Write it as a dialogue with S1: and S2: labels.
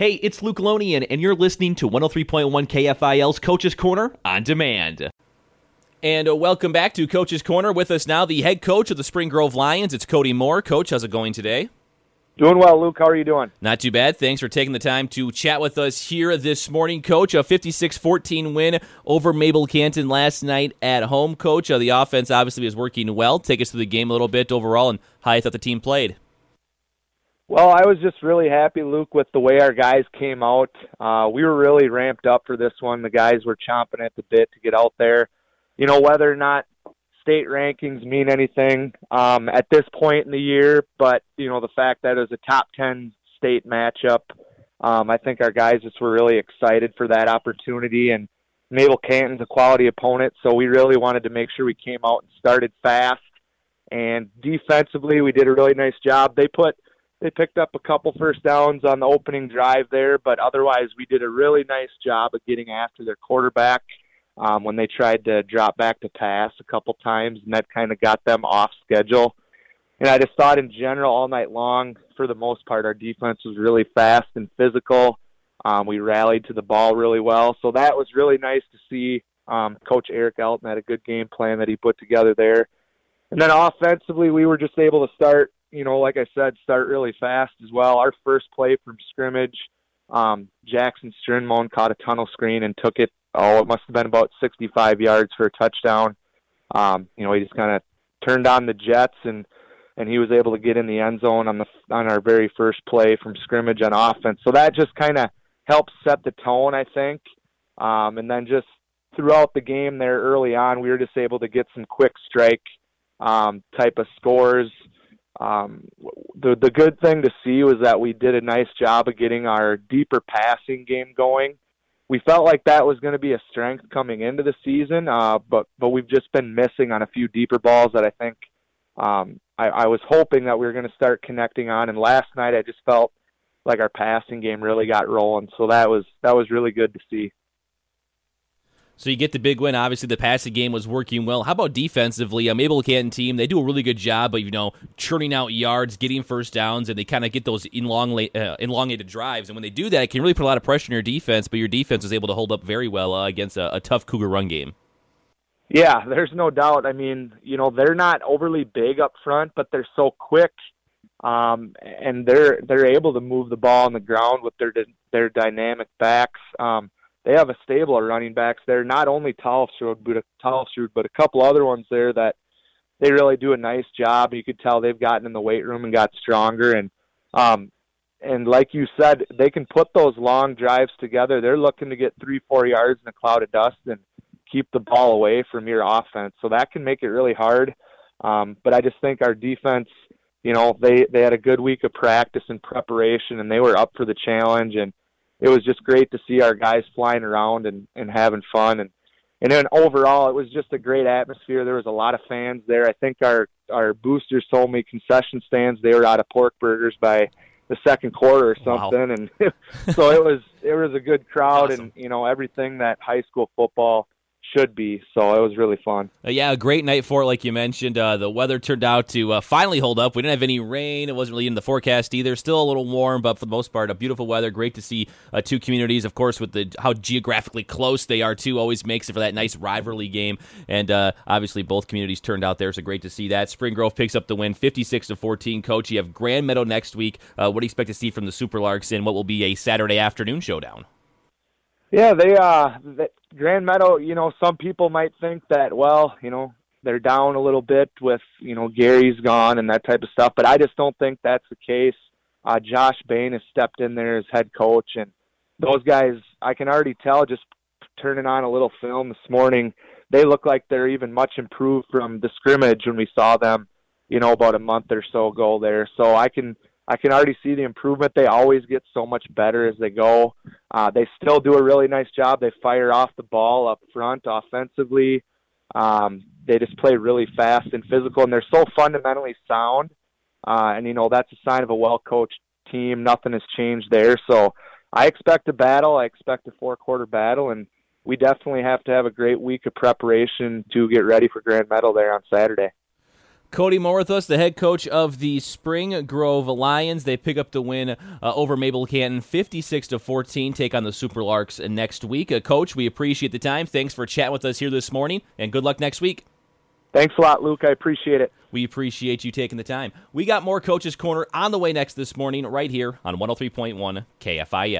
S1: Hey, it's Luke Lonien, and you're listening to 103.1 KFIL's Coach's Corner on demand. And uh, welcome back to Coach's Corner. With us now, the head coach of the Spring Grove Lions. It's Kody Moore. Coach, how's it going today?
S2: Doing well, Luke. How are you doing?
S1: Not too bad. Thanks for taking the time to chat with us here this morning, Coach. A 56 14 win over Mabel Canton last night at home, Coach. Uh, the offense obviously was working well. Take us through the game a little bit overall and how you thought the team played.
S2: Well, I was just really happy, Luke, with the way our guys came out. Uh, we were really ramped up for this one. The guys were chomping at the bit to get out there. You know, whether or not state rankings mean anything um, at this point in the year, but, you know, the fact that it was a top 10 state matchup, um, I think our guys just were really excited for that opportunity. And Mabel Canton's a quality opponent, so we really wanted to make sure we came out and started fast. And defensively, we did a really nice job. They put – they picked up a couple first downs on the opening drive there, but otherwise we did a really nice job of getting after their quarterback um, when they tried to drop back to pass a couple times, and that kind of got them off schedule. And I just thought in general all night long, for the most part, our defense was really fast and physical. Um, we rallied to the ball really well, so that was really nice to see. Um, Coach Eric Elton had a good game plan that he put together there. And then offensively, we were just able to start you know, like I said, start really fast as well. Our first play from scrimmage, um, Jackson Strinmone caught a tunnel screen and took it. Oh, it must have been about 65 yards for a touchdown. Um, you know, he just kind of turned on the jets and and he was able to get in the end zone on the on our very first play from scrimmage on offense. So that just kind of helped set the tone, I think. Um, and then just throughout the game there early on, we were just able to get some quick strike um, type of scores um, the the good thing to see was that we did a nice job of getting our deeper passing game going. We felt like that was going to be a strength coming into the season, uh, but but we've just been missing on a few deeper balls that I think um, I, I was hoping that we were going to start connecting on. And last night I just felt like our passing game really got rolling, so that was that was really good to see.
S1: So you get the big win. Obviously, the passing game was working well. How about defensively? A Mabel Canton team, they do a really good job of, you know, churning out yards, getting first downs, and they kind of get those elongate, uh, elongated drives. And when they do that, it can really put a lot of pressure on your defense, but your defense was able to hold up very well uh, against a, a tough Cougar run game.
S2: Yeah, there's no doubt. I mean, you know, they're not overly big up front, but they're so quick, um, and they're they're able to move the ball on the ground with their their dynamic backs. Um, they have a stable of running backs there. Not only Talfsrud, but a but a couple other ones there that they really do a nice job. You could tell they've gotten in the weight room and got stronger. And um, and like you said, they can put those long drives together. They're looking to get three, four yards in a cloud of dust and keep the ball away from your offense. So that can make it really hard. Um, but I just think our defense, you know, they they had a good week of practice and preparation, and they were up for the challenge. And it was just great to see our guys flying around and, and having fun and and then overall it was just a great atmosphere. There was a lot of fans there. I think our our boosters told me concession stands they were out of pork burgers by the second quarter or something wow. and so it was it was a good crowd awesome. and you know everything that high school football should be. So it was really fun.
S1: Uh, yeah, a great night for it, like you mentioned. Uh, the weather turned out to uh, finally hold up. We didn't have any rain. It wasn't really in the forecast either. Still a little warm, but for the most part, a beautiful weather. Great to see uh, two communities, of course, with the how geographically close they are too. Always makes it for that nice rivalry game. And uh, obviously, both communities turned out there, so great to see that. Spring Grove picks up the win, 56 to 14. Coach, you have Grand Meadow next week. Uh, what do you expect to see from the Super Larks in what will be a Saturday afternoon showdown?
S2: Yeah, they uh the Grand Meadow, you know, some people might think that well, you know, they're down a little bit with, you know, Gary's gone and that type of stuff, but I just don't think that's the case. Uh Josh Bain has stepped in there as head coach and those guys I can already tell just turning on a little film this morning, they look like they're even much improved from the scrimmage when we saw them, you know, about a month or so ago there. So I can I can already see the improvement. They always get so much better as they go. Uh, they still do a really nice job. They fire off the ball up front offensively. Um, they just play really fast and physical, and they're so fundamentally sound. Uh, and you know that's a sign of a well-coached team. Nothing has changed there. So I expect a battle. I expect a four-quarter battle, and we definitely have to have a great week of preparation to get ready for Grand Meadow there on Saturday.
S1: Kody Moore with us, the head coach of the Spring Grove Lions. They pick up the win uh, over Mabel Canton, 56 to 14. Take on the Super Larks next week. Uh, coach, we appreciate the time. Thanks for chatting with us here this morning, and good luck next week.
S2: Thanks a lot, Luke. I appreciate it.
S1: We appreciate you taking the time. We got more Coaches Corner on the way next this morning, right here on 103.1 KFIL.